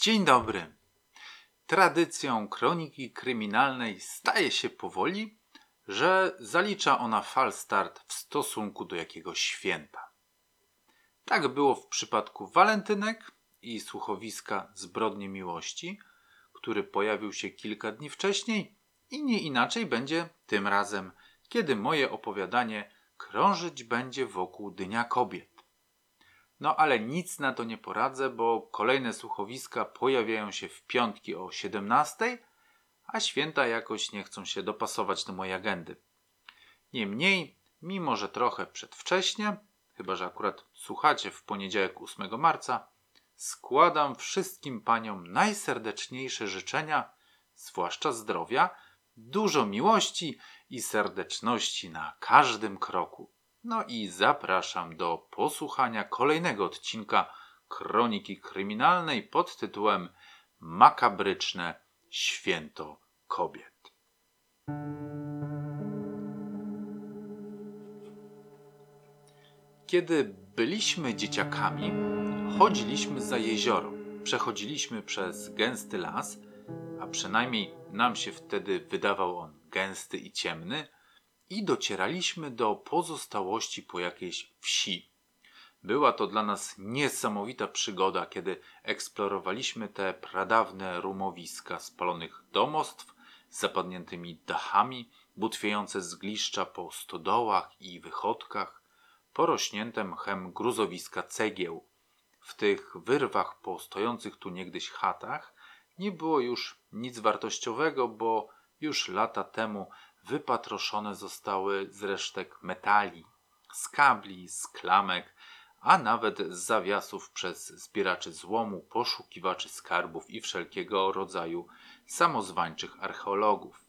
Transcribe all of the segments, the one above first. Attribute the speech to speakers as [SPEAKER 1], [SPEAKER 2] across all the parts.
[SPEAKER 1] Dzień dobry. Tradycją kroniki kryminalnej staje się powoli, że zalicza ona falstart w stosunku do jakiegoś święta. Tak było w przypadku walentynek i słuchowiska Zbrodnie Miłości, który pojawił się kilka dni wcześniej i nie inaczej będzie tym razem, kiedy moje opowiadanie krążyć będzie wokół Dnia Kobiet. No ale nic na to nie poradzę, bo kolejne słuchowiska pojawiają się w piątki o 17, a święta jakoś nie chcą się dopasować do mojej agendy. Niemniej, mimo że trochę przedwcześnie, chyba że akurat słuchacie w poniedziałek 8 marca, składam wszystkim paniom najserdeczniejsze życzenia, zwłaszcza zdrowia, dużo miłości i serdeczności na każdym kroku. No i zapraszam do posłuchania kolejnego odcinka Kroniki Kryminalnej pod tytułem Makabryczne Święto Kobiet. Kiedy byliśmy dzieciakami, chodziliśmy za jezioro. Przechodziliśmy przez gęsty las, a przynajmniej nam się wtedy wydawał on gęsty i ciemny, i docieraliśmy do pozostałości po jakiejś wsi. Była to dla nas niesamowita przygoda, kiedy eksplorowaliśmy te pradawne rumowiska spalonych domostw z zapadniętymi dachami, butwiejące zgliszcza po stodołach i wychodkach, porośnięte mchem gruzowiska cegieł. W tych wyrwach po stojących tu niegdyś chatach nie było już nic wartościowego, bo już lata temu wypatroszone zostały z resztek metali, z kabli, z klamek, a nawet z zawiasów przez zbieraczy złomu, poszukiwaczy skarbów i wszelkiego rodzaju samozwańczych archeologów.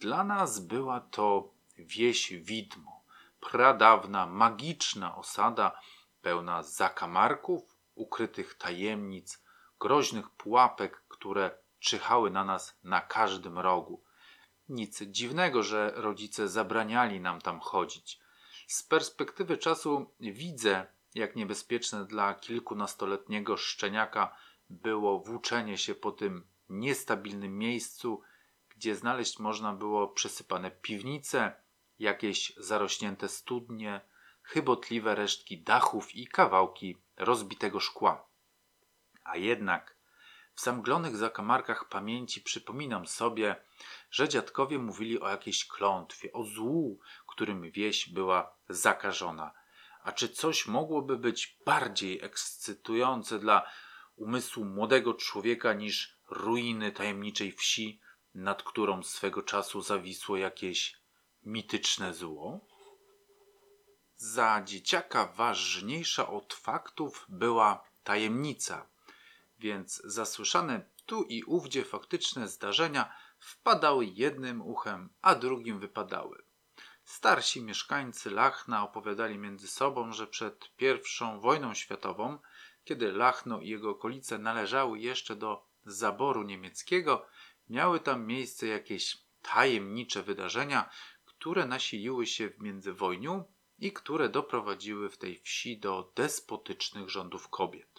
[SPEAKER 1] Dla nas była to wieś widmo, pradawna, magiczna osada, pełna zakamarków, ukrytych tajemnic, groźnych pułapek, które czyhały na nas na każdym rogu. Nic dziwnego, że rodzice zabraniali nam tam chodzić. Z perspektywy czasu widzę, jak niebezpieczne dla kilkunastoletniego szczeniaka było włóczenie się po tym niestabilnym miejscu, gdzie znaleźć można było przesypane piwnice, jakieś zarośnięte studnie, chybotliwe resztki dachów i kawałki rozbitego szkła. A jednak w zamglonych zakamarkach pamięci przypominam sobie, że dziadkowie mówili o jakiejś klątwie, o złu, którym wieś była zakażona. A czy coś mogłoby być bardziej ekscytujące dla umysłu młodego człowieka niż ruiny tajemniczej wsi, nad którą swego czasu zawisło jakieś mityczne zło? Za dzieciaka ważniejsza od faktów była tajemnica, więc zasłyszane tu i ówdzie faktyczne zdarzenia wpadały jednym uchem, a drugim wypadały. Starsi mieszkańcy Lachna opowiadali między sobą, że przed I wojną światową, kiedy Lachno i jego okolice należały jeszcze do zaboru niemieckiego, miały tam miejsce jakieś tajemnicze wydarzenia, które nasiliły się w międzywojniu i które doprowadziły w tej wsi do despotycznych rządów kobiet.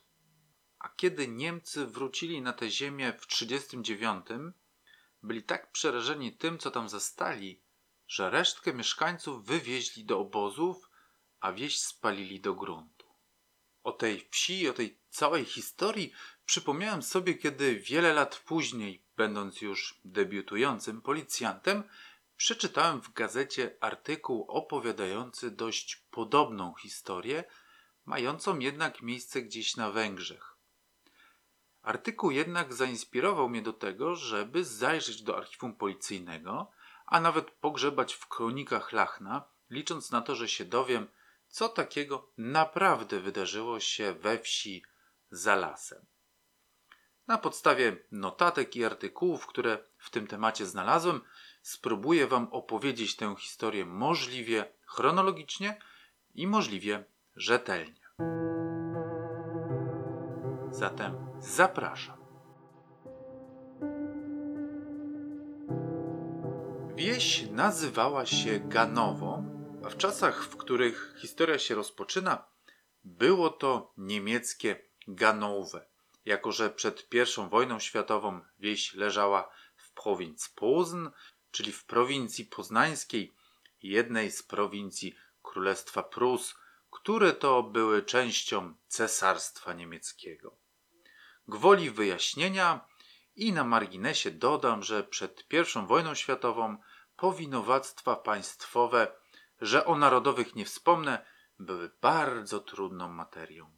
[SPEAKER 1] A kiedy Niemcy wrócili na tę ziemię w 1939, byli tak przerażeni tym, co tam zastali, że resztkę mieszkańców wywieźli do obozów, a wieś spalili do gruntu. O tej wsi o tej całej historii przypomniałem sobie, kiedy wiele lat później, będąc już debiutującym policjantem, przeczytałem w gazecie artykuł opowiadający dość podobną historię, mającą jednak miejsce gdzieś na Węgrzech. Artykuł jednak zainspirował mnie do tego, żeby zajrzeć do archiwum policyjnego, a nawet pogrzebać w kronikach Lachna, licząc na to, że się dowiem, co takiego naprawdę wydarzyło się we wsi za lasem. Na podstawie notatek i artykułów, które w tym temacie znalazłem, spróbuję Wam opowiedzieć tę historię możliwie chronologicznie i możliwie rzetelnie. Zatem Zapraszam. Wieś nazywała się Ganowo, a w czasach, w których historia się rozpoczyna, było to niemieckie Ganowe, jako że przed I wojną światową wieś leżała w prowincji Pozn, czyli w prowincji poznańskiej, jednej z prowincji Królestwa Prus, które to były częścią Cesarstwa Niemieckiego. Gwoli wyjaśnienia i na marginesie dodam, że przed I wojną światową powinowactwa państwowe, że o narodowych nie wspomnę, były bardzo trudną materią.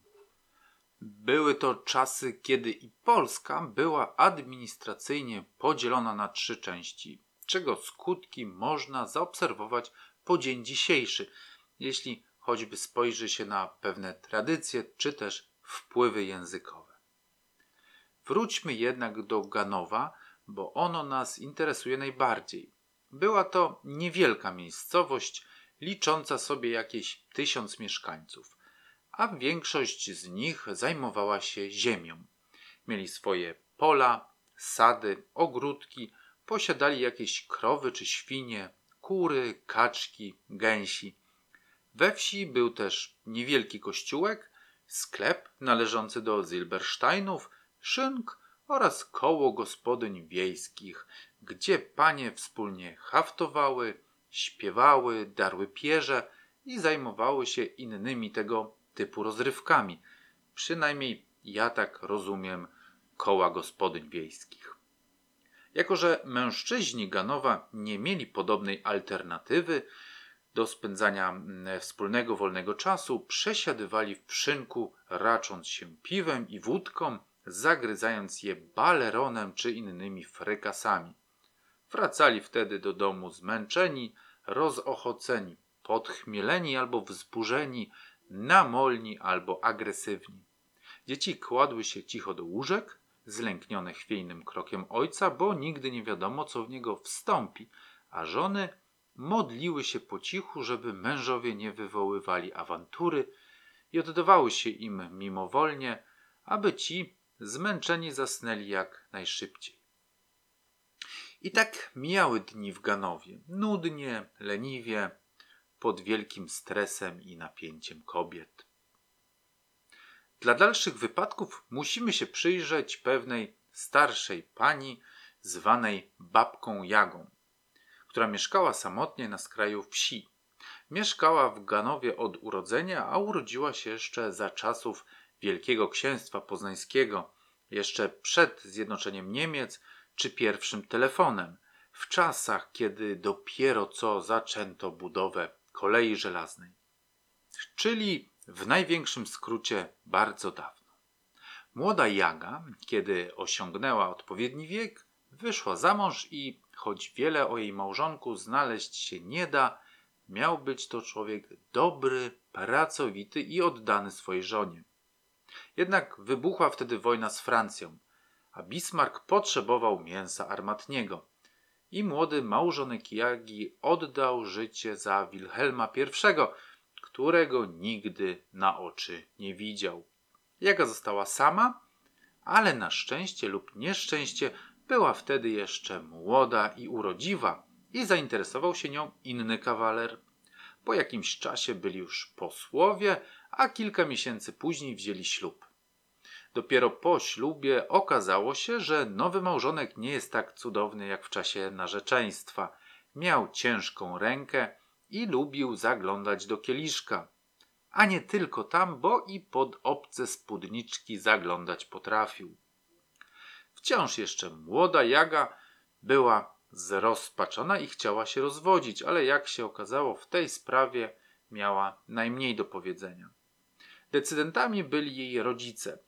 [SPEAKER 1] Były to czasy, kiedy i Polska była administracyjnie podzielona na trzy części, czego skutki można zaobserwować po dzień dzisiejszy, jeśli choćby spojrzy się na pewne tradycje czy też wpływy językowe. Wróćmy jednak do Ganowa, bo ono nas interesuje najbardziej. Była to niewielka miejscowość, licząca sobie jakieś tysiąc mieszkańców, a większość z nich zajmowała się ziemią. Mieli swoje pola, sady, ogródki, posiadali jakieś krowy czy świnie, kury, kaczki, gęsi. We wsi był też niewielki kościółek, sklep należący do Zilbersteinów, szynk oraz koło gospodyń wiejskich, gdzie panie wspólnie haftowały, śpiewały, darły pierze i zajmowały się innymi tego typu rozrywkami. Przynajmniej ja tak rozumiem koła gospodyń wiejskich. Jako, że mężczyźni Ganowa nie mieli podobnej alternatywy do spędzania wspólnego wolnego czasu, przesiadywali w przynku, racząc się piwem i wódką, zagryzając je baleronem czy innymi frykasami. Wracali wtedy do domu zmęczeni, rozochoceni, podchmieleni albo wzburzeni, namolni albo agresywni. Dzieci kładły się cicho do łóżek, zlęknione chwiejnym krokiem ojca, bo nigdy nie wiadomo, co w niego wstąpi, a żony modliły się po cichu, żeby mężowie nie wywoływali awantury i oddawały się im mimowolnie, aby ci zmęczeni zasnęli jak najszybciej. I tak mijały dni w Ganowie, nudnie, leniwie, pod wielkim stresem i napięciem kobiet. Dla dalszych wypadków musimy się przyjrzeć pewnej starszej pani zwanej babką Jagą, która mieszkała samotnie na skraju wsi. Mieszkała w Ganowie od urodzenia, a urodziła się jeszcze za czasów Wielkiego Księstwa Poznańskiego, jeszcze przed zjednoczeniem Niemiec czy pierwszym telefonem, w czasach, kiedy dopiero co zaczęto budowę kolei żelaznej. Czyli w największym skrócie bardzo dawno. Młoda Jaga, kiedy osiągnęła odpowiedni wiek, wyszła za mąż i, choć wiele o jej małżonku znaleźć się nie da, miał być to człowiek dobry, pracowity i oddany swojej żonie. Jednak wybuchła wtedy wojna z Francją, a Bismarck potrzebował mięsa armatniego. I młody małżonek Jagi oddał życie za Wilhelma I, którego nigdy na oczy nie widział. Jaga została sama, ale na szczęście lub nieszczęście była wtedy jeszcze młoda i urodziwa i zainteresował się nią inny kawaler. Po jakimś czasie byli już posłowie, a kilka miesięcy później wzięli ślub. Dopiero po ślubie okazało się, że nowy małżonek nie jest tak cudowny jak w czasie narzeczeństwa. Miał ciężką rękę i lubił zaglądać do kieliszka. A nie tylko tam, bo i pod obce spódniczki zaglądać potrafił. Wciąż jeszcze młoda Jaga była zrozpaczona i chciała się rozwodzić, ale jak się okazało, w tej sprawie miała najmniej do powiedzenia. Decydentami byli jej rodzice,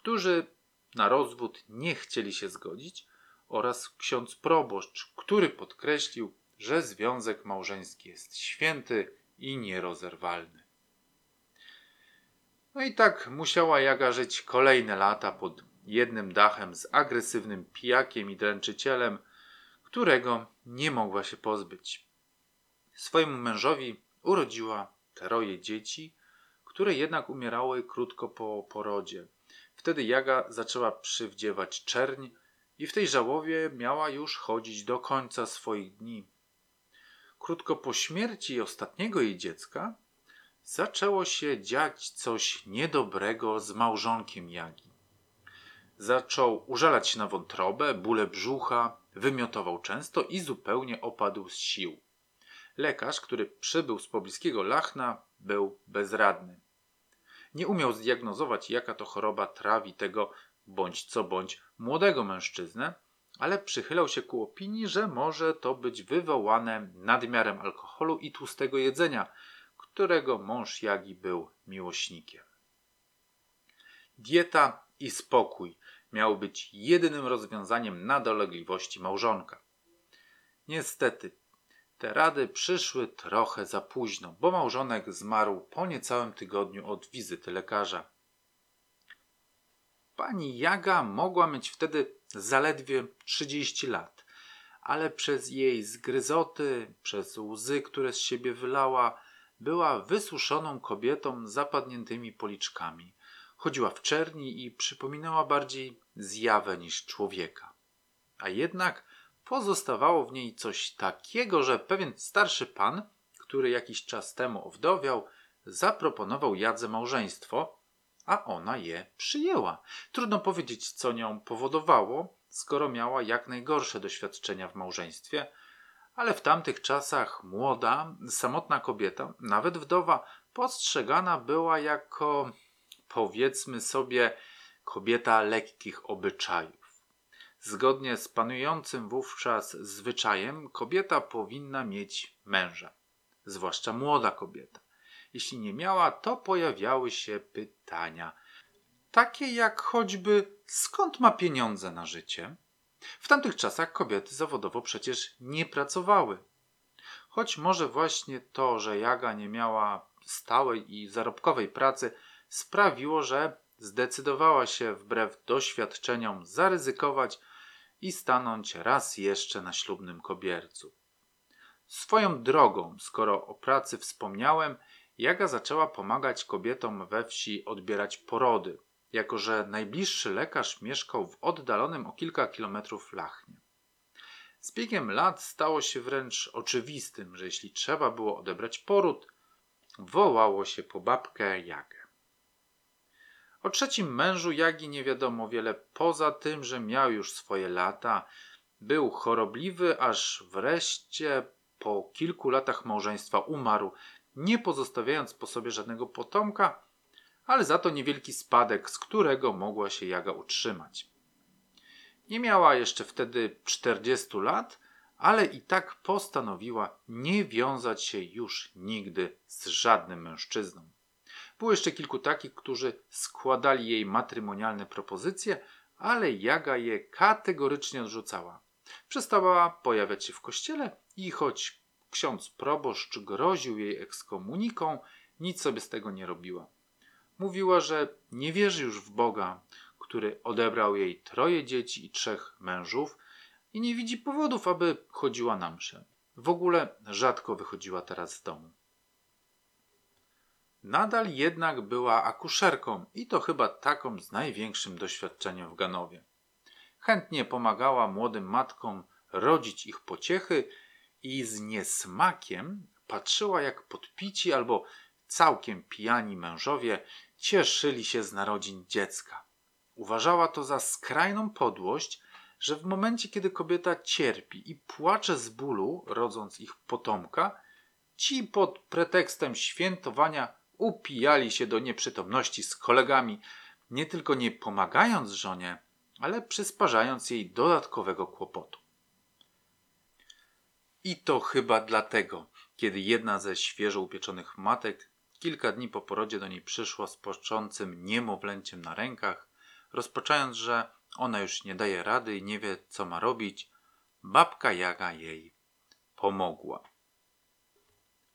[SPEAKER 1] którzy na rozwód nie chcieli się zgodzić, oraz ksiądz proboszcz, który podkreślił, że związek małżeński jest święty i nierozerwalny. No i tak musiała Jaga żyć kolejne lata pod jednym dachem z agresywnym pijakiem i dręczycielem, którego nie mogła się pozbyć. Swojemu mężowi urodziła troje dzieci, które jednak umierały krótko po porodzie. Wtedy Jaga zaczęła przywdziewać czerń i w tej żałowie miała już chodzić do końca swoich dni. Krótko po śmierci ostatniego jej dziecka zaczęło się dziać coś niedobrego z małżonkiem Jagi. Zaczął użalać się na wątrobę, bóle brzucha, wymiotował często i zupełnie opadł z sił. Lekarz, który przybył z pobliskiego Lachna, był bezradny. Nie umiał zdiagnozować, jaka to choroba trawi tego bądź co bądź młodego mężczyznę, ale przychylał się ku opinii, że może to być wywołane nadmiarem alkoholu i tłustego jedzenia, którego mąż Jagi był miłośnikiem. Dieta i spokój miały być jedynym rozwiązaniem na dolegliwości małżonka. Niestety, te rady przyszły trochę za późno, bo małżonek zmarł po niecałym tygodniu od wizyty lekarza. Pani Jaga mogła mieć wtedy zaledwie 30 lat, ale przez jej zgryzoty, przez łzy, które z siebie wylała, była wysuszoną kobietą z zapadniętymi policzkami. Chodziła w czerni i przypominała bardziej zjawę niż człowieka. A jednak pozostawało w niej coś takiego, że pewien starszy pan, który jakiś czas temu owdowiał, zaproponował Jadze małżeństwo, a ona je przyjęła. Trudno powiedzieć, co nią powodowało, skoro miała jak najgorsze doświadczenia w małżeństwie, ale w tamtych czasach młoda, samotna kobieta, nawet wdowa, postrzegana była jako, powiedzmy sobie, kobieta lekkich obyczajów. Zgodnie z panującym wówczas zwyczajem, kobieta powinna mieć męża, zwłaszcza młoda kobieta. Jeśli nie miała, to pojawiały się pytania, takie jak choćby skąd ma pieniądze na życie? W tamtych czasach kobiety zawodowo przecież nie pracowały. Choć może właśnie to, że Jaga nie miała stałej i zarobkowej pracy, sprawiło, że zdecydowała się wbrew doświadczeniom zaryzykować i stanąć raz jeszcze na ślubnym kobiercu. Swoją drogą, skoro o pracy wspomniałem, Jaga zaczęła pomagać kobietom we wsi odbierać porody, jako że najbliższy lekarz mieszkał w oddalonym o kilka kilometrów Lachnie. Z biegiem lat stało się wręcz oczywistym, że jeśli trzeba było odebrać poród, wołało się po babkę Jagę. O trzecim mężu Jagi nie wiadomo wiele, poza tym, że miał już swoje lata, był chorobliwy, aż wreszcie po kilku latach małżeństwa umarł, nie pozostawiając po sobie żadnego potomka, ale za to niewielki spadek, z którego mogła się Jaga utrzymać. Nie miała jeszcze wtedy 40 lat, ale i tak postanowiła nie wiązać się już nigdy z żadnym mężczyzną. Było jeszcze kilku takich, którzy składali jej matrymonialne propozycje, ale Jaga je kategorycznie odrzucała. Przestała pojawiać się w kościele i choć ksiądz proboszcz groził jej ekskomuniką, nic sobie z tego nie robiła. Mówiła, że nie wierzy już w Boga, który odebrał jej troje dzieci i trzech mężów i nie widzi powodów, aby chodziła na mszę. W ogóle rzadko wychodziła teraz z domu. Nadal jednak była akuszerką i to chyba taką z największym doświadczeniem w Ganowie. Chętnie pomagała młodym matkom rodzić ich pociechy i z niesmakiem patrzyła, jak podpici albo całkiem pijani mężowie cieszyli się z narodzin dziecka. Uważała to za skrajną podłość, że w momencie, kiedy kobieta cierpi i płacze z bólu, rodząc ich potomka, ci pod pretekstem świętowania upijali się do nieprzytomności z kolegami, nie tylko nie pomagając żonie, ale przysparzając jej dodatkowego kłopotu. I to chyba dlatego, kiedy jedna ze świeżo upieczonych matek kilka dni po porodzie do niej przyszła z płaczącym niemowlęciem na rękach, rozpoczając, że ona już nie daje rady i nie wie, co ma robić, babka Jaga jej pomogła.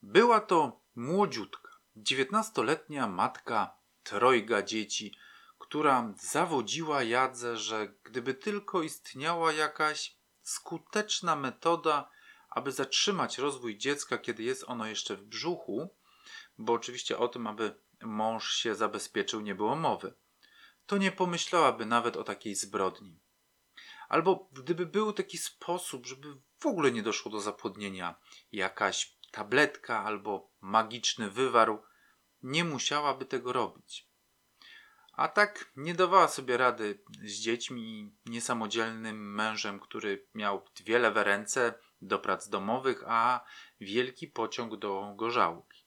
[SPEAKER 1] Była to młodziutka, dziewiętnastoletnia matka trojga dzieci, która zawodziła Jadze, że gdyby tylko istniała jakaś skuteczna metoda, aby zatrzymać rozwój dziecka, kiedy jest ono jeszcze w brzuchu, bo oczywiście o tym, aby mąż się zabezpieczył, nie było mowy, to nie pomyślałaby nawet o takiej zbrodni. Albo gdyby był taki sposób, żeby w ogóle nie doszło do zapłodnienia, jakaś tabletka albo magiczny wywar, nie musiałaby tego robić. A tak nie dawała sobie rady z dziećmi i niesamodzielnym mężem, który miał dwie lewe ręce do prac domowych, a wielki pociąg do gorzałki.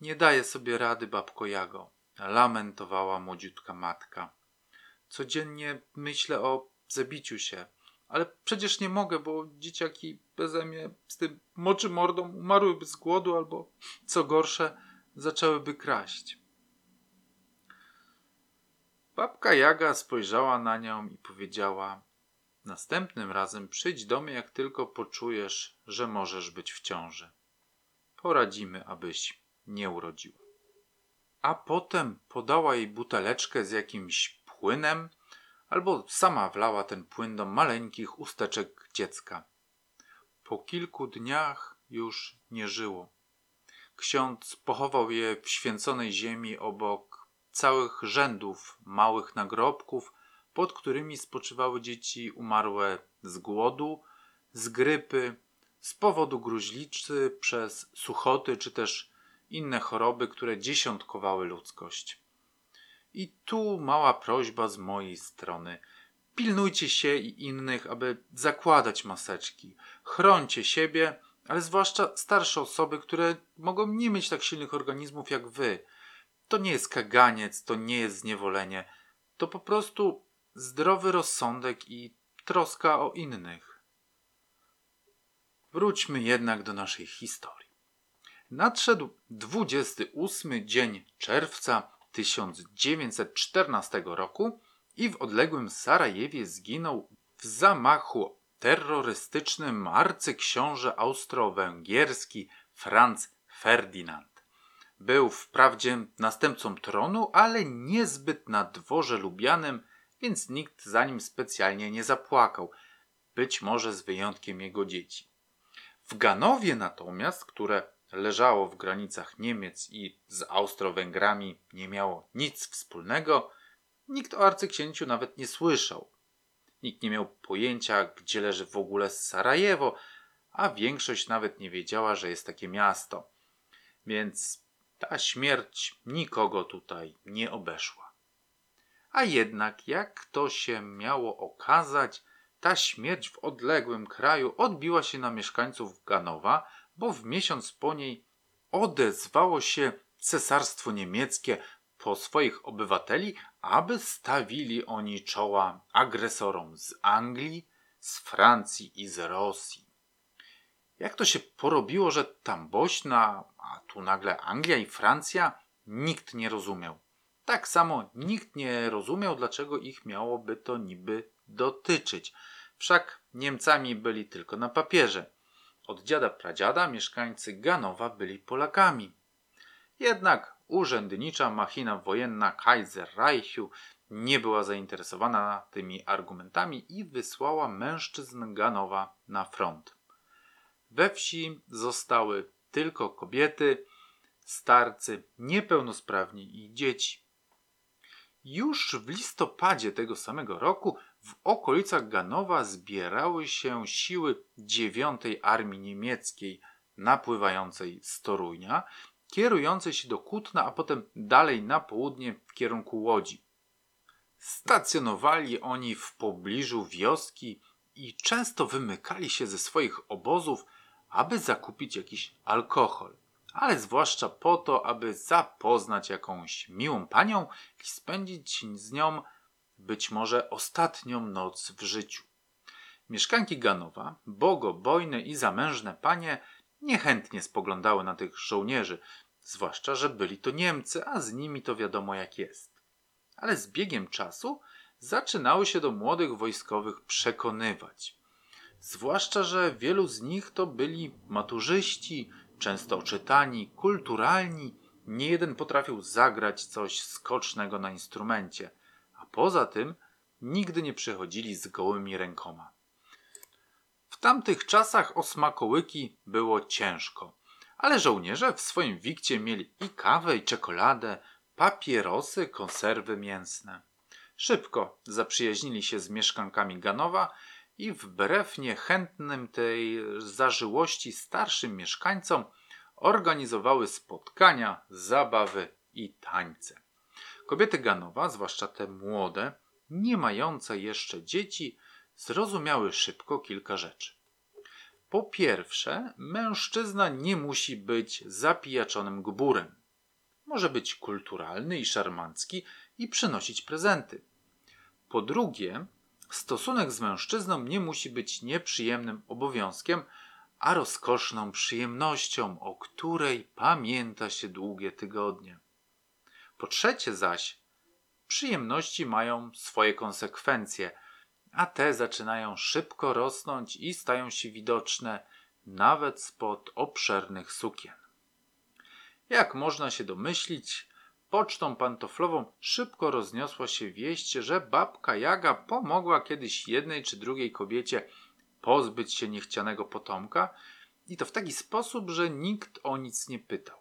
[SPEAKER 1] Nie daje sobie rady, babko Jago, lamentowała młodziutka matka. Codziennie myślę o zabiciu się, ale przecież nie mogę, bo dzieciaki beze mnie z tym moczy mordą umarłyby z głodu albo, co gorsze, zaczęłyby kraść. Babka Jaga spojrzała na nią i powiedziała: Następnym razem przyjdź do mnie, jak tylko poczujesz, że możesz być w ciąży. Poradzimy, abyś nie urodziła. A potem podała jej buteleczkę z jakimś płynem, albo sama wlała ten płyn do maleńkich usteczek dziecka. Po kilku dniach już nie żyło. Ksiądz pochował je w święconej ziemi obok całych rzędów małych nagrobków, pod którymi spoczywały dzieci umarłe z głodu, z grypy, z powodu gruźlicy, przez suchoty czy też inne choroby, które dziesiątkowały ludzkość. I tu mała prośba z mojej strony. Pilnujcie się i innych, aby zakładać maseczki. Chrońcie siebie, ale zwłaszcza starsze osoby, które mogą nie mieć tak silnych organizmów jak wy. To nie jest kaganiec, to nie jest zniewolenie. To po prostu zdrowy rozsądek i troska o innych. Wróćmy jednak do naszej historii. Nadszedł 28 dzień czerwca 1914 roku i w odległym Sarajewie zginął w zamachu terrorystycznym arcyksiąże austro-węgierski Franz Ferdynand. Był wprawdzie następcą tronu, ale niezbyt na dworze lubianym, więc nikt za nim specjalnie nie zapłakał, być może z wyjątkiem jego dzieci. W Ganowie natomiast, które leżało w granicach Niemiec i z Austro-Węgrami nie miało nic wspólnego, nikt o arcyksięciu nawet nie słyszał. Nikt nie miał pojęcia, gdzie leży w ogóle Sarajewo, a większość nawet nie wiedziała, że jest takie miasto. Więc ta śmierć nikogo tutaj nie obeszła. A jednak, jak to się miało okazać, ta śmierć w odległym kraju odbiła się na mieszkańców Ganowa, bo w miesiąc po niej odezwało się cesarstwo niemieckie po swoich obywateli, aby stawili oni czoła agresorom z Anglii, z Francji i z Rosji. Jak to się porobiło, że tam Bośna, a tu nagle Anglia i Francja, nikt nie rozumiał. Tak samo nikt nie rozumiał, dlaczego ich miałoby to niby dotyczyć. Wszak Niemcami byli tylko na papierze. Od dziada pradziada mieszkańcy Ganowa byli Polakami. Jednak urzędnicza machina wojenna Kaiserreichu nie była zainteresowana tymi argumentami i wysłała mężczyzn Ganowa na front. We wsi zostały tylko kobiety, starcy, niepełnosprawni i dzieci. Już w listopadzie tego samego roku w okolicach Ganowa zbierały się siły dziewiątej Armii Niemieckiej napływającej z Torunia, kierującej się do Kutna, a potem dalej na południe w kierunku Łodzi. Stacjonowali oni w pobliżu wioski i często wymykali się ze swoich obozów, aby zakupić jakiś alkohol, ale zwłaszcza po to, aby zapoznać jakąś miłą panią i spędzić z nią być może ostatnią noc w życiu. Mieszkanki Ganowa, bogobojne i zamężne panie, niechętnie spoglądały na tych żołnierzy, zwłaszcza, że byli to Niemcy, a z nimi to wiadomo jak jest. Ale z biegiem czasu zaczynały się do młodych wojskowych przekonywać. Zwłaszcza, że wielu z nich to byli maturzyści, często oczytani, kulturalni, nie jeden potrafił zagrać coś skocznego na instrumencie – poza tym nigdy nie przychodzili z gołymi rękoma. W tamtych czasach o smakołyki było ciężko, ale żołnierze w swoim wikcie mieli i kawę, i czekoladę, papierosy, konserwy mięsne. Szybko zaprzyjaźnili się z mieszkankami Ganowa i wbrew niechętnym tej zażyłości starszym mieszkańcom organizowały spotkania, zabawy i tańce. Kobiety Ganowa, zwłaszcza te młode, nie mające jeszcze dzieci, zrozumiały szybko kilka rzeczy. Po pierwsze, mężczyzna nie musi być zapijaczonym gburem. Może być kulturalny i szarmancki i przynosić prezenty. Po drugie, stosunek z mężczyzną nie musi być nieprzyjemnym obowiązkiem, a rozkoszną przyjemnością, o której pamięta się długie tygodnie. Po trzecie zaś, przyjemności mają swoje konsekwencje, a te zaczynają szybko rosnąć i stają się widoczne nawet spod obszernych sukien. Jak można się domyślić, pocztą pantoflową szybko rozniosła się wieść, że babka Jaga pomogła kiedyś jednej czy drugiej kobiecie pozbyć się niechcianego potomka i to w taki sposób, że nikt o nic nie pytał.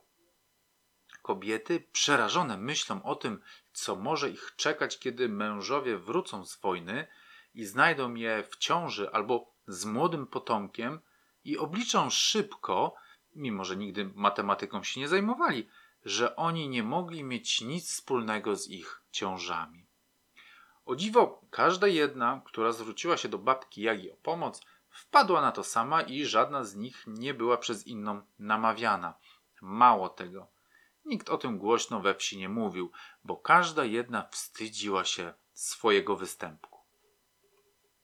[SPEAKER 1] Kobiety, przerażone myślą o tym, co może ich czekać, kiedy mężowie wrócą z wojny i znajdą je w ciąży albo z młodym potomkiem i obliczą szybko, mimo że nigdy matematyką się nie zajmowali, że oni nie mogli mieć nic wspólnego z ich ciążami. O dziwo, każda jedna, która zwróciła się do babki Jagi o pomoc, wpadła na to sama i żadna z nich nie była przez inną namawiana. Mało tego, nikt o tym głośno we wsi nie mówił, bo każda jedna wstydziła się swojego występku.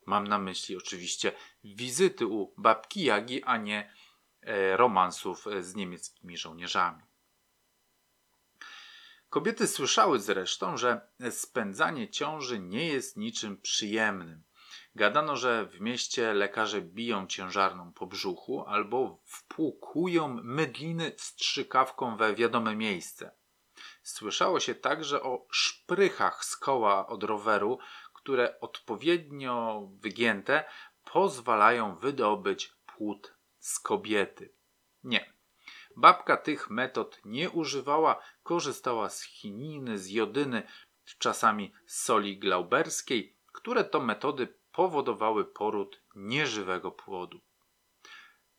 [SPEAKER 1] Mam na myśli oczywiście wizyty u babki Jagi, a nie e, romansów z niemieckimi żołnierzami. Kobiety słyszały zresztą, że spędzanie ciąży nie jest niczym przyjemnym. Gadano, że w mieście lekarze biją ciężarną po brzuchu albo wpłukują mydliny strzykawką we wiadome miejsce. Słyszało się także o szprychach z koła od roweru, które odpowiednio wygięte pozwalają wydobyć płód z kobiety. Nie, Babka tych metod nie używała, korzystała z chininy, z jodyny, czasami z soli glauberskiej, które to metody powodowały poród nieżywego płodu.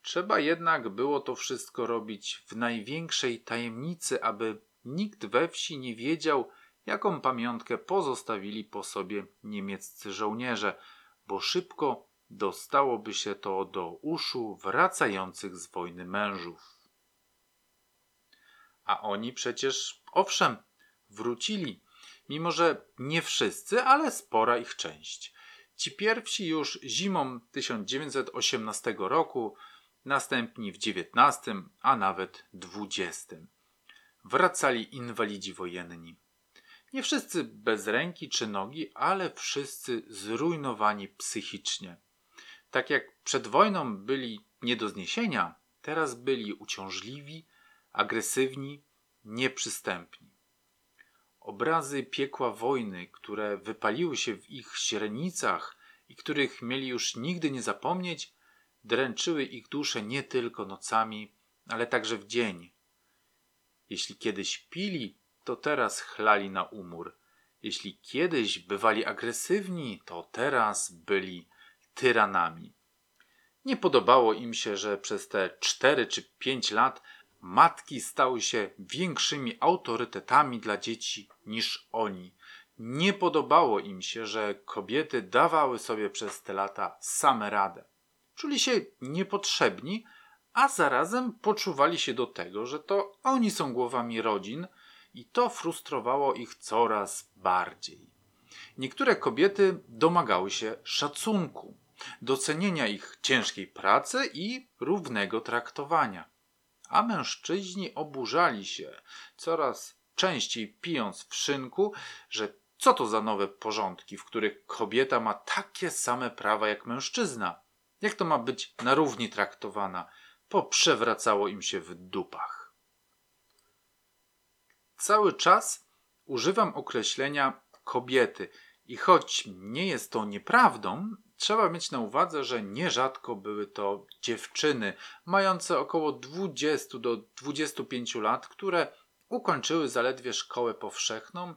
[SPEAKER 1] Trzeba jednak było to wszystko robić w największej tajemnicy, aby nikt we wsi nie wiedział, jaką pamiątkę pozostawili po sobie niemieccy żołnierze, bo szybko dostałoby się to do uszu wracających z wojny mężów. A oni przecież, owszem, wrócili, mimo że nie wszyscy, ale spora ich część. Ci pierwsi już zimą 1918 roku, następni w XIX, a nawet XX. Wracali inwalidzi wojenni. Nie wszyscy bez ręki czy nogi, ale wszyscy zrujnowani psychicznie. Tak jak przed wojną byli nie do zniesienia, teraz byli uciążliwi, agresywni, nieprzystępni. Obrazy piekła wojny, które wypaliły się w ich źrenicach i których mieli już nigdy nie zapomnieć, dręczyły ich dusze nie tylko nocami, ale także w dzień. Jeśli kiedyś pili, to teraz chlali na umór. Jeśli kiedyś bywali agresywni, to teraz byli tyranami. Nie podobało im się, że przez te cztery czy pięć lat matki stały się większymi autorytetami dla dzieci niż oni. Nie podobało im się, że kobiety dawały sobie przez te lata same radę. Czuli się niepotrzebni, a zarazem poczuwali się do tego, że to oni są głowami rodzin i to frustrowało ich coraz bardziej. Niektóre kobiety domagały się szacunku, docenienia ich ciężkiej pracy i równego traktowania a mężczyźni oburzali się, coraz częściej pijąc w szynku, że co to za nowe porządki, w których kobieta ma takie same prawa jak mężczyzna? Jak to ma być na równi traktowana? Poprzewracało im się w dupach. Cały czas używam określenia kobiety i choć nie jest to nieprawdą, Trzeba mieć na uwadze, że nierzadko były to dziewczyny mające około 20 do 25 lat, które ukończyły zaledwie szkołę powszechną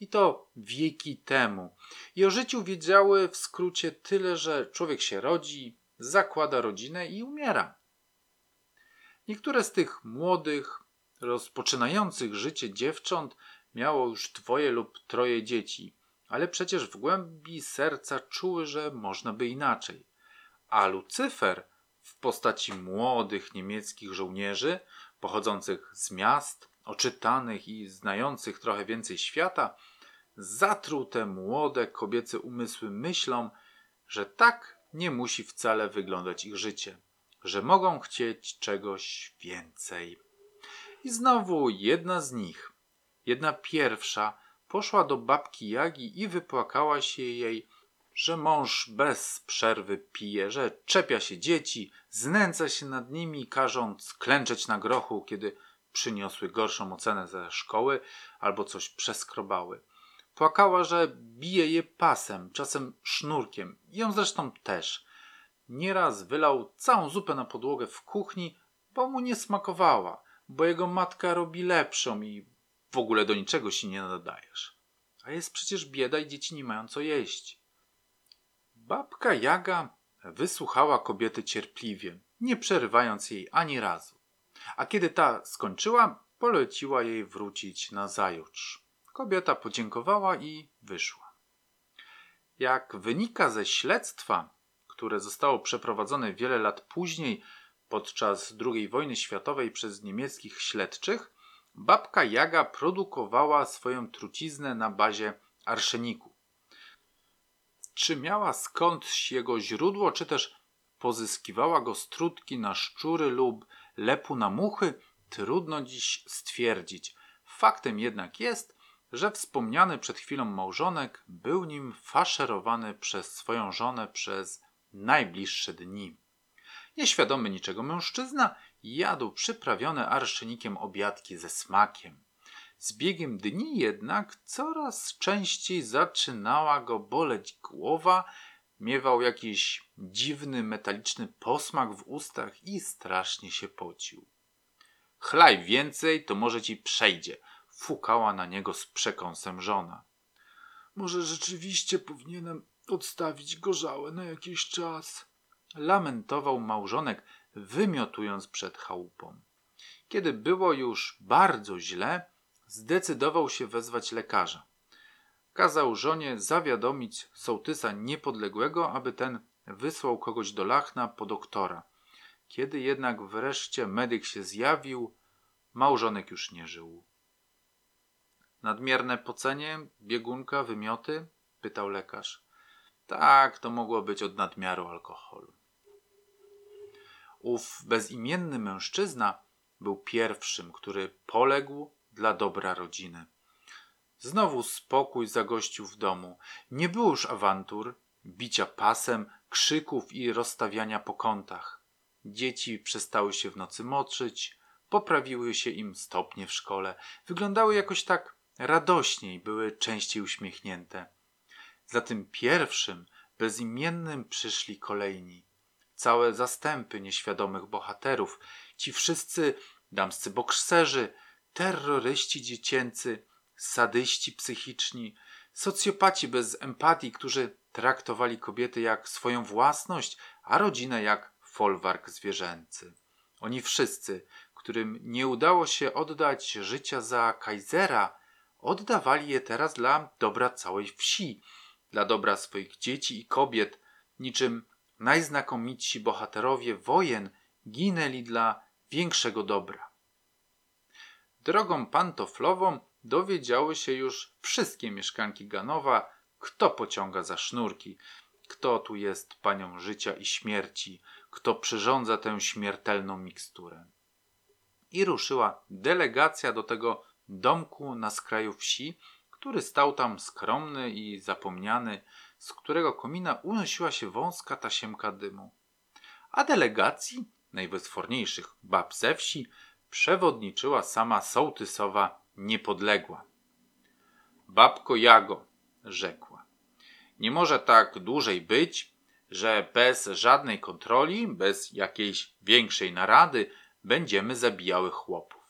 [SPEAKER 1] i to wieki temu. I o życiu wiedziały w skrócie tyle, że człowiek się rodzi, zakłada rodzinę i umiera. Niektóre z tych młodych, rozpoczynających życie dziewcząt miało już dwoje lub troje dzieci, ale przecież w głębi serca czuły, że można by inaczej. A Lucyfer w postaci młodych niemieckich żołnierzy, pochodzących z miast, oczytanych i znających trochę więcej świata, zatruł te młode kobiece umysły myślą, że tak nie musi wcale wyglądać ich życie, że mogą chcieć czegoś więcej. I znowu jedna z nich, jedna pierwsza, poszła do babki Jagi i wypłakała się jej, że mąż bez przerwy pije, że czepia się dzieci, znęca się nad nimi, każąc klęczeć na grochu, kiedy przyniosły gorszą ocenę ze szkoły albo coś przeskrobały. Płakała, że bije je pasem, czasem sznurkiem. Ją zresztą też. Nieraz wylał całą zupę na podłogę w kuchni, bo mu nie smakowała, bo jego matka robi lepszą i w ogóle do niczego się nie nadajesz. A jest przecież bieda i dzieci nie mają co jeść. Babka Jaga wysłuchała kobiety cierpliwie, nie przerywając jej ani razu. A kiedy ta skończyła, poleciła jej wrócić na zajutrz. Kobieta podziękowała i wyszła. Jak wynika ze śledztwa, które zostało przeprowadzone wiele lat później podczas II wojny światowej przez niemieckich śledczych, babka Jaga produkowała swoją truciznę na bazie arszeniku. Czy miała skądś jego źródło, czy też pozyskiwała go z trutki na szczury lub lepu na muchy, trudno dziś stwierdzić. Faktem jednak jest, że wspomniany przed chwilą małżonek był nim faszerowany przez swoją żonę przez najbliższe dni. Nieświadomy niczego mężczyzna jadł przyprawione arszenikiem obiadki ze smakiem. Z biegiem dni jednak coraz częściej zaczynała go boleć głowa, miewał jakiś dziwny metaliczny posmak w ustach i strasznie się pocił. Chlaj więcej, to może ci przejdzie, fukała na niego z przekąsem żona.
[SPEAKER 2] Może rzeczywiście powinienem odstawić gorzałe na jakiś czas.
[SPEAKER 1] Lamentował małżonek, wymiotując przed chałupą. Kiedy było już bardzo źle, zdecydował się wezwać lekarza. Kazał żonie zawiadomić sołtysa niepodległego, aby ten wysłał kogoś do Lachna po doktora. Kiedy jednak wreszcie medyk się zjawił, małżonek już nie żył. Nadmierne pocenie, biegunka, wymioty? pytał lekarz. Tak, to mogło być od nadmiaru alkoholu. Ów bezimienny mężczyzna był pierwszym, który poległ dla dobra rodziny. Znowu spokój zagościł w domu. Nie było już awantur, bicia pasem, krzyków i rozstawiania po kątach. Dzieci przestały się w nocy moczyć, poprawiły się im stopnie w szkole, wyglądały jakoś tak radośniej, były częściej uśmiechnięte. Za tym pierwszym, bezimiennym przyszli kolejni. Całe zastępy nieświadomych bohaterów, ci wszyscy damscy bokserzy, terroryści dziecięcy, sadyści psychiczni, socjopaci bez empatii, którzy traktowali kobiety jak swoją własność, a rodzinę jak folwark zwierzęcy. Oni wszyscy, którym nie udało się oddać życia za Kaisera, oddawali je teraz dla dobra całej wsi, dla dobra swoich dzieci i kobiet, niczym najznakomitsi bohaterowie wojen ginęli dla większego dobra. Drogą pantoflową dowiedziały się już wszystkie mieszkanki Ganowa, kto pociąga za sznurki, kto tu jest panią życia i śmierci, kto przyrządza tę śmiertelną miksturę. I ruszyła delegacja do tego domku na skraju wsi, który stał tam skromny i zapomniany, z którego komina unosiła się wąska tasiemka dymu. A delegacji najwytworniejszych bab ze wsi przewodniczyła sama sołtysowa niepodległa. Babko Jago, rzekła, nie może tak dłużej być, że bez żadnej kontroli, bez jakiejś większej narady będziemy zabijały chłopów.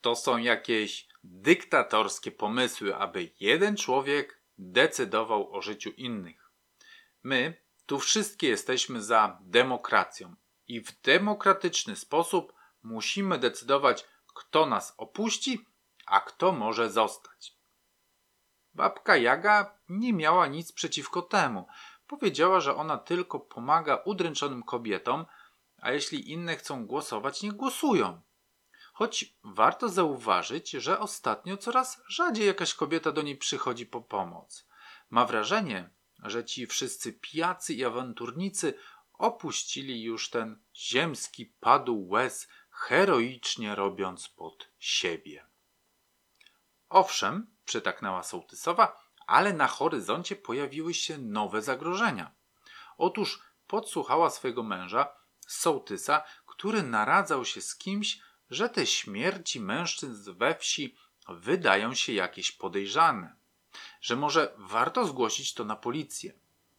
[SPEAKER 1] To są jakieś dyktatorskie pomysły, aby jeden człowiek decydował o życiu innych. My tu wszystkie jesteśmy za demokracją i w demokratyczny sposób musimy decydować, kto nas opuści, a kto może zostać. Babka Jaga nie miała nic przeciwko temu. Powiedziała, że ona tylko pomaga udręczonym kobietom, a jeśli inne chcą głosować, niech głosują. Choć warto zauważyć, że ostatnio coraz rzadziej jakaś kobieta do niej przychodzi po pomoc. Ma wrażenie, że ci wszyscy pijacy i awanturnicy opuścili już ten ziemski padł łez, heroicznie robiąc pod siebie. Owszem, przytaknęła sołtysowa, ale na horyzoncie pojawiły się nowe zagrożenia. Otóż podsłuchała swojego męża, sołtysa, który naradzał się z kimś, że te śmierci mężczyzn we wsi wydają się jakieś podejrzane, że może warto zgłosić to na policję.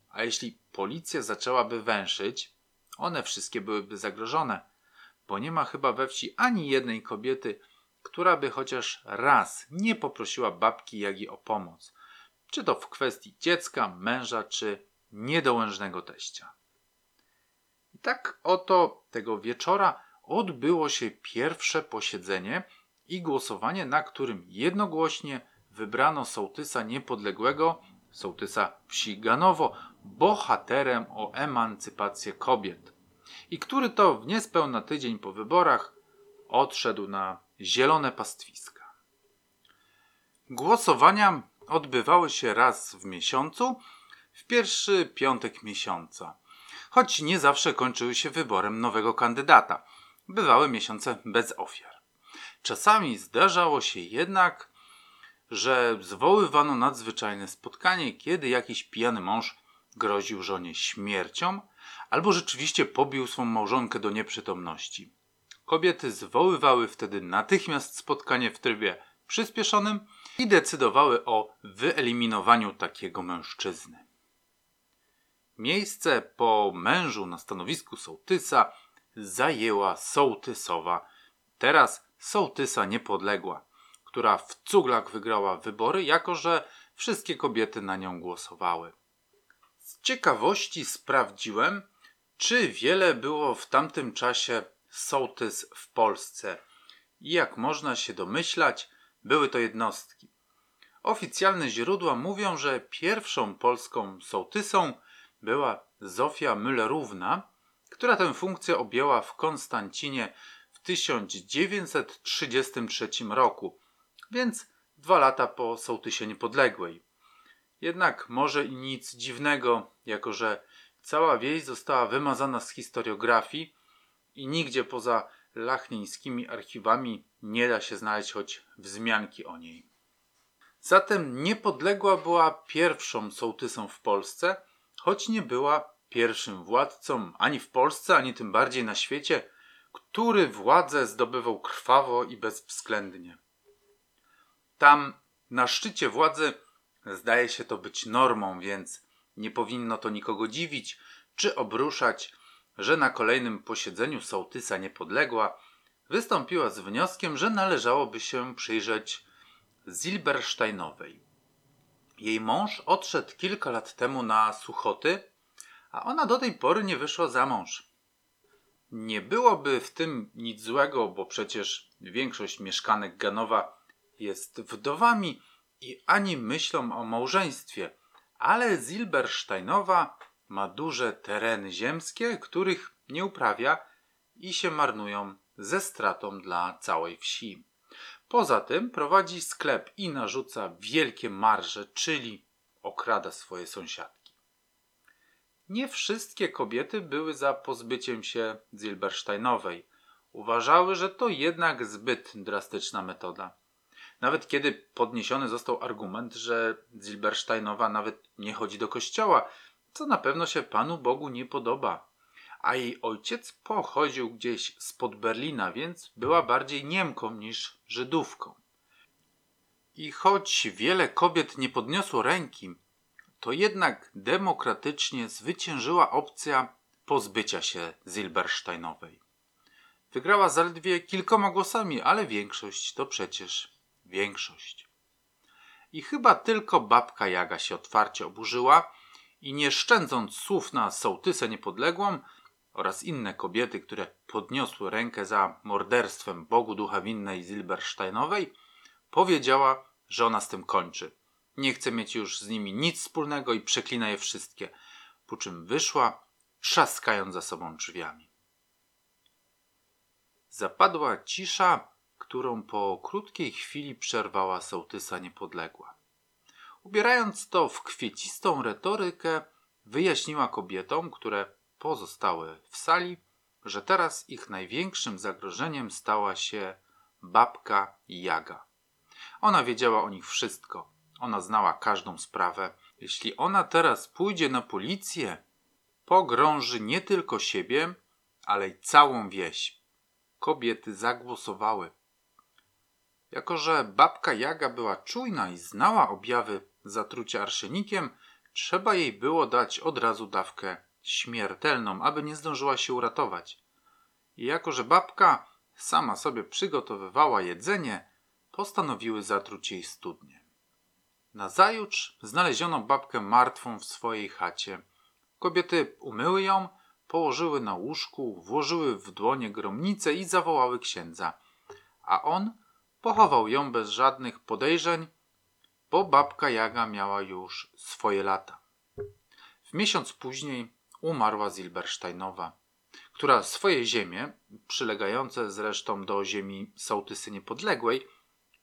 [SPEAKER 1] A jeśli policja zaczęłaby węszyć, one wszystkie byłyby zagrożone, bo nie ma chyba we wsi ani jednej kobiety, która by chociaż raz nie poprosiła babki Jagi o pomoc, czy to w kwestii dziecka, męża, czy niedołężnego teścia. I tak oto tego wieczora odbyło się pierwsze posiedzenie i głosowanie, na którym jednogłośnie wybrano sołtysa niepodległego, sołtysa wsi Ganowo, bohaterem o emancypację kobiet. I który to w niespełna tydzień po wyborach odszedł na zielone pastwiska. Głosowania odbywały się raz w miesiącu, w pierwszy piątek miesiąca, choć nie zawsze kończyły się wyborem nowego kandydata. Bywały miesiące bez ofiar. Czasami zdarzało się jednak, że zwoływano nadzwyczajne spotkanie, kiedy jakiś pijany mąż groził żonie śmiercią albo rzeczywiście pobił swą małżonkę do nieprzytomności. Kobiety zwoływały wtedy natychmiast spotkanie w trybie przyspieszonym i decydowały o wyeliminowaniu takiego mężczyzny. Miejsce po mężu na stanowisku sołtysa zajęła sołtysowa, teraz sołtysa niepodległa, która w cuglach wygrała wybory, jako że wszystkie kobiety na nią głosowały. Z ciekawości sprawdziłem, czy wiele było w tamtym czasie sołtys w Polsce. I jak można się domyślać, były to jednostki. Oficjalne źródła mówią, że pierwszą polską sołtysą była Zofia Müllerówna, która tę funkcję objęła w Konstancinie w 1933 roku, więc dwa lata po sołtysie niepodległej. Jednak może i nic dziwnego, jako że cała wieś została wymazana z historiografii i nigdzie poza lachnińskimi archiwami nie da się znaleźć choć wzmianki o niej. Zatem niepodległa była pierwszą sołtysą w Polsce, choć nie była pierwszym władcą ani w Polsce, ani tym bardziej na świecie, który władzę zdobywał krwawo i bezwzględnie. Tam, na szczycie władzy, zdaje się to być normą, więc nie powinno to nikogo dziwić czy obruszać, że na kolejnym posiedzeniu sołtysa niepodległa wystąpiła z wnioskiem, że należałoby się przyjrzeć Zilbersteinowej. Jej mąż odszedł kilka lat temu na Suchoty, a ona do tej pory nie wyszła za mąż. Nie byłoby w tym nic złego, bo przecież większość mieszkanek Ganowa jest wdowami i ani myślą o małżeństwie, ale Zilbersteinowa ma duże tereny ziemskie, których nie uprawia i się marnują ze stratą dla całej wsi. Poza tym prowadzi sklep i narzuca wielkie marże, czyli okrada swoje sąsiadki. Nie wszystkie kobiety były za pozbyciem się Zilbersteinowej. Uważały, że to jednak zbyt drastyczna metoda. Nawet kiedy podniesiony został argument, że Zilbersteinowa nawet nie chodzi do kościoła, co na pewno się Panu Bogu nie podoba. A jej ojciec pochodził gdzieś spod Berlina, więc była bardziej Niemką niż Żydówką. I choć wiele kobiet nie podniosło ręki, to jednak demokratycznie zwyciężyła opcja pozbycia się Zilbersteinowej. Wygrała zaledwie kilkoma głosami, ale większość to przecież większość. I chyba tylko babka Jaga się otwarcie oburzyła i nie szczędząc słów na sołtysę niepodległą oraz inne kobiety, które podniosły rękę za morderstwem Bogu Ducha Winnej Zilbersteinowej, powiedziała, że ona z tym kończy. Nie chce mieć już z nimi nic wspólnego i przeklina je wszystkie, po czym wyszła, trzaskając za sobą drzwiami. Zapadła cisza, którą po krótkiej chwili przerwała sołtysa niepodległa. Ubierając to w kwiecistą retorykę, wyjaśniła kobietom, które pozostały w sali, że teraz ich największym zagrożeniem stała się babka Jaga. Ona wiedziała o nich wszystko. Ona znała każdą sprawę. Jeśli ona teraz pójdzie na policję, pogrąży nie tylko siebie, ale i całą wieś. Kobiety zagłosowały. Jako, że babka Jaga była czujna i znała objawy zatrucia arszenikiem, trzeba jej było dać od razu dawkę śmiertelną, aby nie zdążyła się uratować. I jako, że babka sama sobie przygotowywała jedzenie, postanowiły zatruć jej studnię. Nazajutrz znaleziono babkę martwą w swojej chacie. Kobiety umyły ją, położyły na łóżku, włożyły w dłonie gromnicę i zawołały księdza. A on pochował ją bez żadnych podejrzeń, bo babka Jaga miała już swoje lata. W miesiąc później umarła Zilbersteinowa, która swoje ziemie, przylegające zresztą do ziemi sołtysy niepodległej,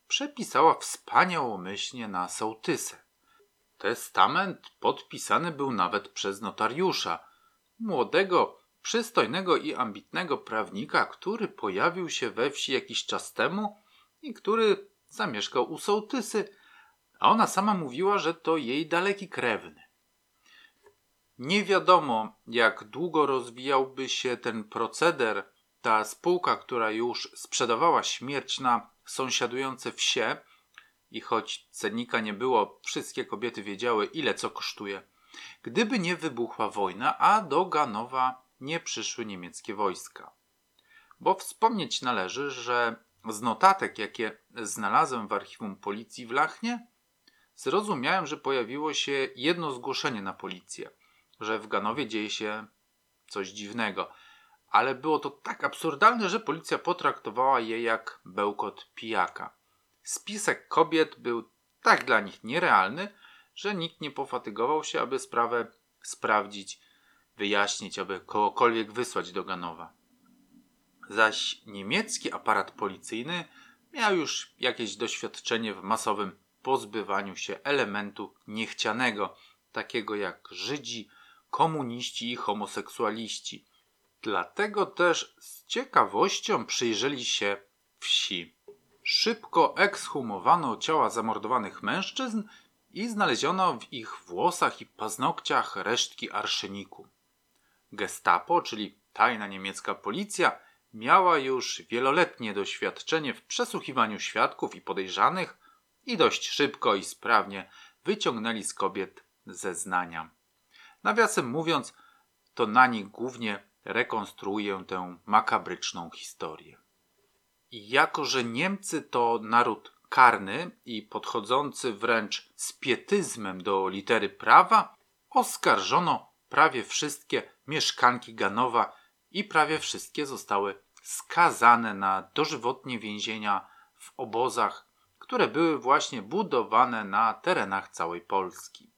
[SPEAKER 1] przepisała wspaniałomyślnie na sołtysę. Testament podpisany był nawet przez notariusza, młodego, przystojnego i ambitnego prawnika, który pojawił się we wsi jakiś czas temu i który zamieszkał u sołtysy, a ona sama mówiła, że to jej daleki krewny. Nie wiadomo, jak długo rozwijałby się ten proceder. Ta spółka, która już sprzedawała śmierć na sąsiadujące wsie, i choć cennika nie było, wszystkie kobiety wiedziały, ile co kosztuje. Gdyby nie wybuchła wojna, a do Ganowa nie przyszły niemieckie wojska. Bo wspomnieć należy, że z notatek, jakie znalazłem w archiwum policji w Lachnie, zrozumiałem, że pojawiło się jedno zgłoszenie na policję, że w Ganowie dzieje się coś dziwnego. Ale było to tak absurdalne, że policja potraktowała je jak bełkot pijaka. Spisek kobiet był tak dla nich nierealny, że nikt nie pofatygował się, aby sprawę sprawdzić, wyjaśnić, aby kogokolwiek wysłać do Ganowa. Zaś niemiecki aparat policyjny miał już jakieś doświadczenie w masowym pozbywaniu się elementu niechcianego, takiego jak Żydzi, komuniści i homoseksualiści. Dlatego też z ciekawością przyjrzeli się wsi. Szybko ekshumowano ciała zamordowanych mężczyzn i znaleziono w ich włosach i paznokciach resztki arszeniku. Gestapo, czyli tajna niemiecka policja, miała już wieloletnie doświadczenie w przesłuchiwaniu świadków i podejrzanych i dość szybko i sprawnie wyciągnęli z kobiet zeznania. Nawiasem mówiąc, to na nich głównie rekonstruuję tę makabryczną historię. I jako, że Niemcy to naród karny i podchodzący wręcz z pietyzmem do litery prawa, oskarżono prawie wszystkie mieszkanki Ganowa i prawie wszystkie zostały skazane na dożywotnie więzienia w obozach, które były właśnie budowane na terenach całej Polski.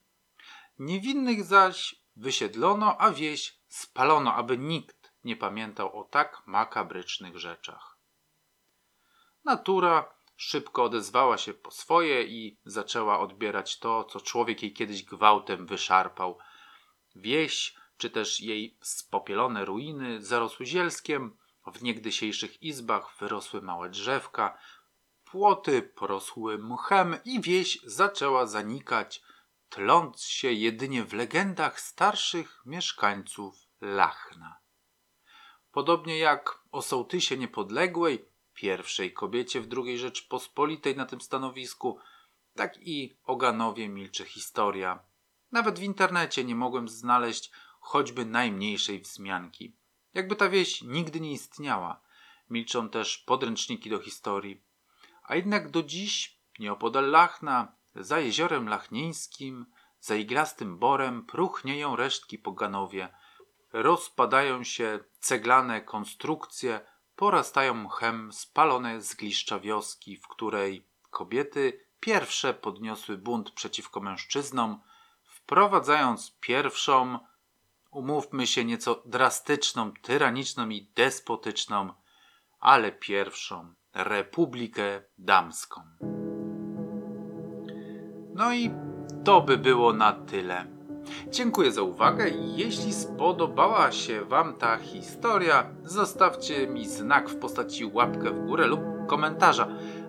[SPEAKER 1] Niewinnych zaś wysiedlono, a wieś spalono, aby nikt nie pamiętał o tak makabrycznych rzeczach. Natura szybko odezwała się po swoje i zaczęła odbierać to, co człowiek jej kiedyś gwałtem wyszarpał. Wieś, czy też jej spopielone ruiny zarosły zielskiem, w niegdysiejszych izbach wyrosły małe drzewka, płoty porosły mchem i wieś zaczęła zanikać, tląc się jedynie w legendach starszych mieszkańców Lachna. Podobnie jak o sołtysie niepodległej, pierwszej kobiecie w II Rzeczpospolitej na tym stanowisku, tak i o Ganowie milczy historia. Nawet w internecie nie mogłem znaleźć choćby najmniejszej wzmianki. Jakby ta wieś nigdy nie istniała. Milczą też podręczniki do historii. A jednak do dziś, nieopodal Lachna, za jeziorem lachnieńskim, za iglastym borem próchnieją resztki po Ganowie. Rozpadają się ceglane konstrukcje, porastają mchem spalone zgliszcza wioski, w której kobiety pierwsze podniosły bunt przeciwko mężczyznom, wprowadzając pierwszą, umówmy się, nieco drastyczną, tyraniczną i despotyczną, ale pierwszą Republikę Damską. No i to by było na tyle. Dziękuję za uwagę i jeśli spodobała się Wam ta historia, zostawcie mi znak w postaci łapkę w górę lub komentarza.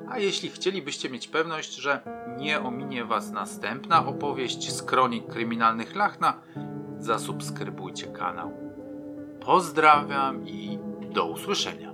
[SPEAKER 1] A jeśli chcielibyście mieć pewność, że nie ominie Was następna opowieść z kronik kryminalnych Lachna, zasubskrybujcie kanał. Pozdrawiam i do usłyszenia.